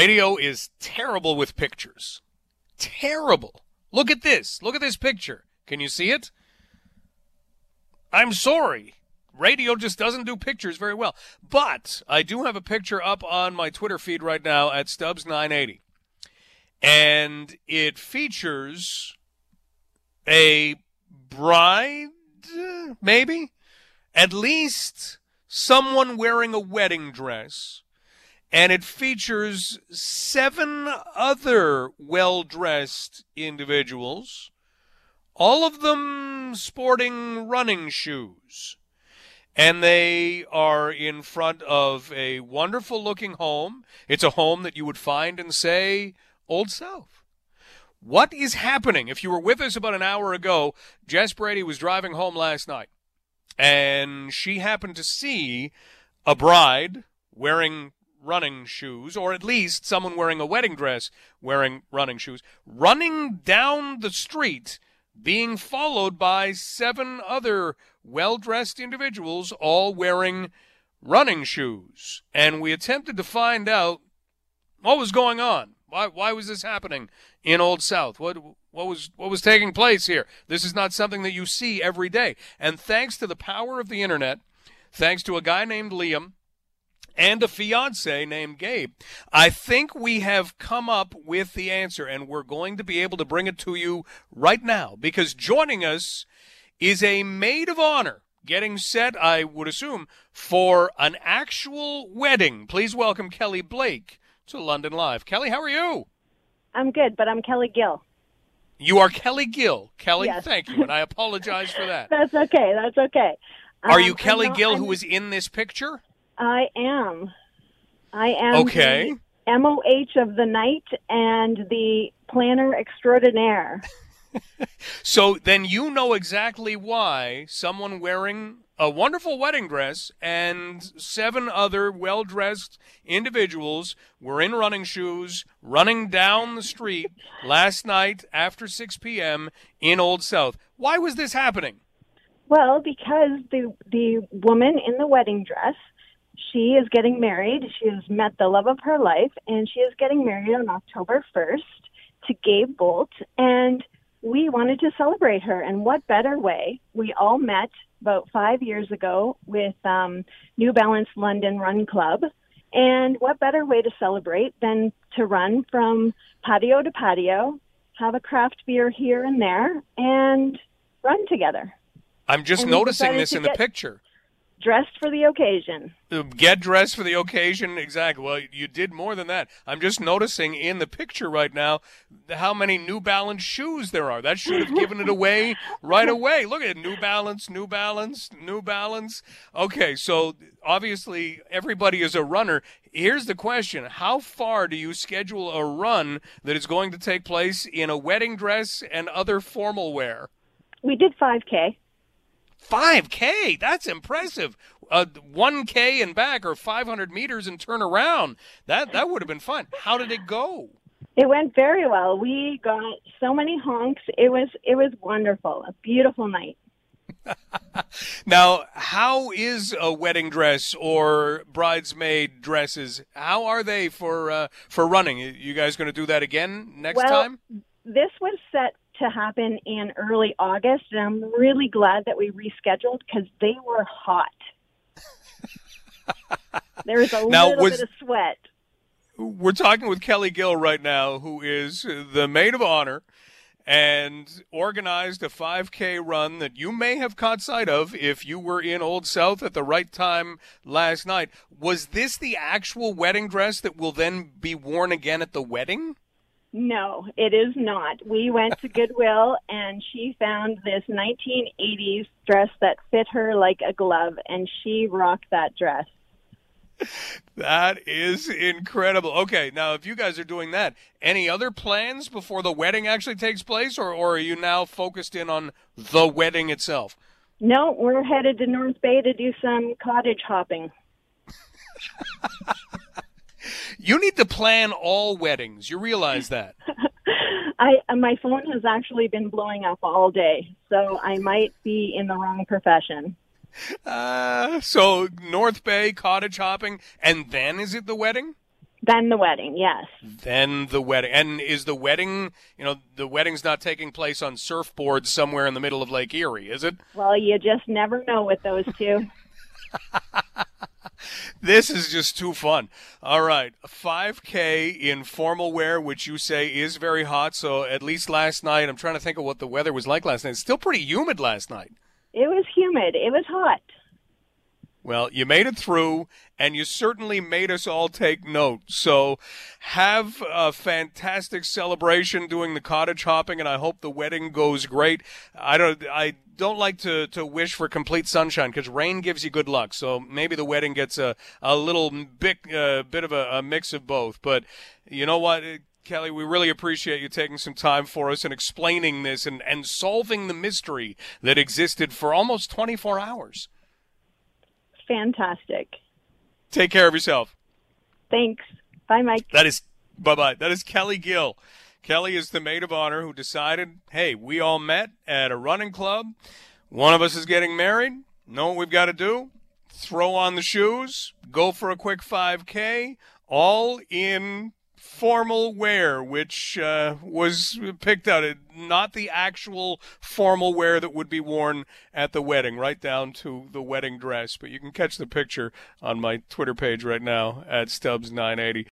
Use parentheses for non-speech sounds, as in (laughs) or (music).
Radio is terrible with pictures. Terrible. Look at this. Look at this picture. Can you see it? I'm sorry. Radio just doesn't do pictures very well. But I do have a picture up on my Twitter feed right now at Stubbs980. And it features a bride, maybe? At least someone wearing a wedding dress. And it features seven other well dressed individuals, all of them sporting running shoes. And they are in front of a wonderful looking home. It's a home that you would find in, say, Old South. What is happening? If you were with us about an hour ago, Jess Brady was driving home last night and she happened to see a bride wearing running shoes, or at least someone wearing a wedding dress wearing running shoes, running down the street, being followed by seven other well dressed individuals, all wearing running shoes. And we attempted to find out what was going on. Why, why was this happening in Old South? What, what was what was taking place here? This is not something that you see every day. And thanks to the power of the internet, thanks to a guy named Liam and a fiance named Gabe, I think we have come up with the answer and we're going to be able to bring it to you right now because joining us is a maid of honor getting set, I would assume, for an actual wedding. Please welcome Kelly Blake to London Live. Kelly, how are you? I'm good, but I'm Kelly Gill. You are Kelly Gill. Kelly, Yes. thank you, and I apologize for that. (laughs) That's okay. That's okay. Are Um, you Kelly not- Gill, I'm- who is in this picture? I am. I am. Okay. The MOH of the night and the planner extraordinaire. (laughs) So then you know exactly why someone wearing a wonderful wedding dress and seven other well dressed individuals were in running shoes running down the street last night after 6 p.m. in Old South. Why was this happening? Well, because the the woman in the wedding dress, she is getting married. She has met the love of her life, and she is getting married on October first to Gabe Bolt. And we wanted to celebrate her, and what better way? We all met about five years ago with um, New Balance London Run Club. And what better way to celebrate than to run from patio to patio, have a craft beer here and there, and run together? I'm just And noticing this in the picture. Dressed for the occasion. Uh, get dressed for the occasion. Exactly. Well, you did more than that. I'm just noticing in the picture right now how many New Balance shoes there are. That should have given it away right away. Look at it. New Balance, New Balance, New Balance. Okay, so obviously everybody is a runner. Here's the question How far do you schedule a run that is going to take place in a wedding dress and other formal wear? We did 5K. 5K. That's impressive. Uh, 1K and back or 500 meters and turn around. That that would have been fun. How did it go? It went very well. We got so many honks. It was it was wonderful. A beautiful night. (laughs) Now, how is a wedding dress or bridesmaid dresses? How are they for uh, for running? You guys going to do that again next Well, time? This was set to happen in early August, and I'm really glad that we rescheduled because they were hot. (laughs) there was a Now, little was- bit of sweat. We're talking with Kelly Gill right now, who is the maid of honor and organized a 5K run that you may have caught sight of if you were in Old South at the right time last night. Was this the actual wedding dress that will then be worn again at the wedding? No, it is not. We went to Goodwill and she found this 1980s dress that fit her like a glove, and she rocked that dress. That is incredible. Okay, now if you guys are doing that, any other plans before the wedding actually takes place, or, or are you now focused in on the wedding itself? No, we're headed to North Bay to do some cottage hopping. (laughs) You need to plan all weddings. You realize (laughs) that. I my phone has actually been blowing up all day, so I might be in the wrong profession. Uh, so North Bay cottage hopping, and then is it the wedding? Then the wedding, yes. Then the wedding. And is the wedding, you know, the wedding's not taking place on surfboards somewhere in the middle of Lake Erie, is it? Well, you just never know with those two. (laughs) this is just too fun. All right, 5K in formal wear, which you say is very hot. So at least last night, I'm trying to think of what the weather was like last night. It's still pretty humid last night. It was humid. It was hot. Well, you made it through, and you certainly made us all take note. So, have a fantastic celebration doing the cottage hopping, and I hope the wedding goes great. I don't, I don't like to, to wish for complete sunshine because rain gives you good luck. So maybe the wedding gets a, a little bit, uh, bit of a, a mix of both. But you know what? Kelly, we really appreciate you taking some time for us and explaining this and, and solving the mystery that existed for almost 24 hours fantastic. Take care of yourself. Thanks. Bye, Mike. That is bye bye. That is Kelly Gill. Kelly is the maid of honor who decided, hey, we all met at a running club. One of us is getting married. Know what we've got to do? Throw on the shoes, go for a quick 5K, all in formal wear, which uh, was picked out, not the actual formal wear that would be worn at the wedding, right down to the wedding dress. But you can catch the picture on my Twitter page right now at Stubbs980.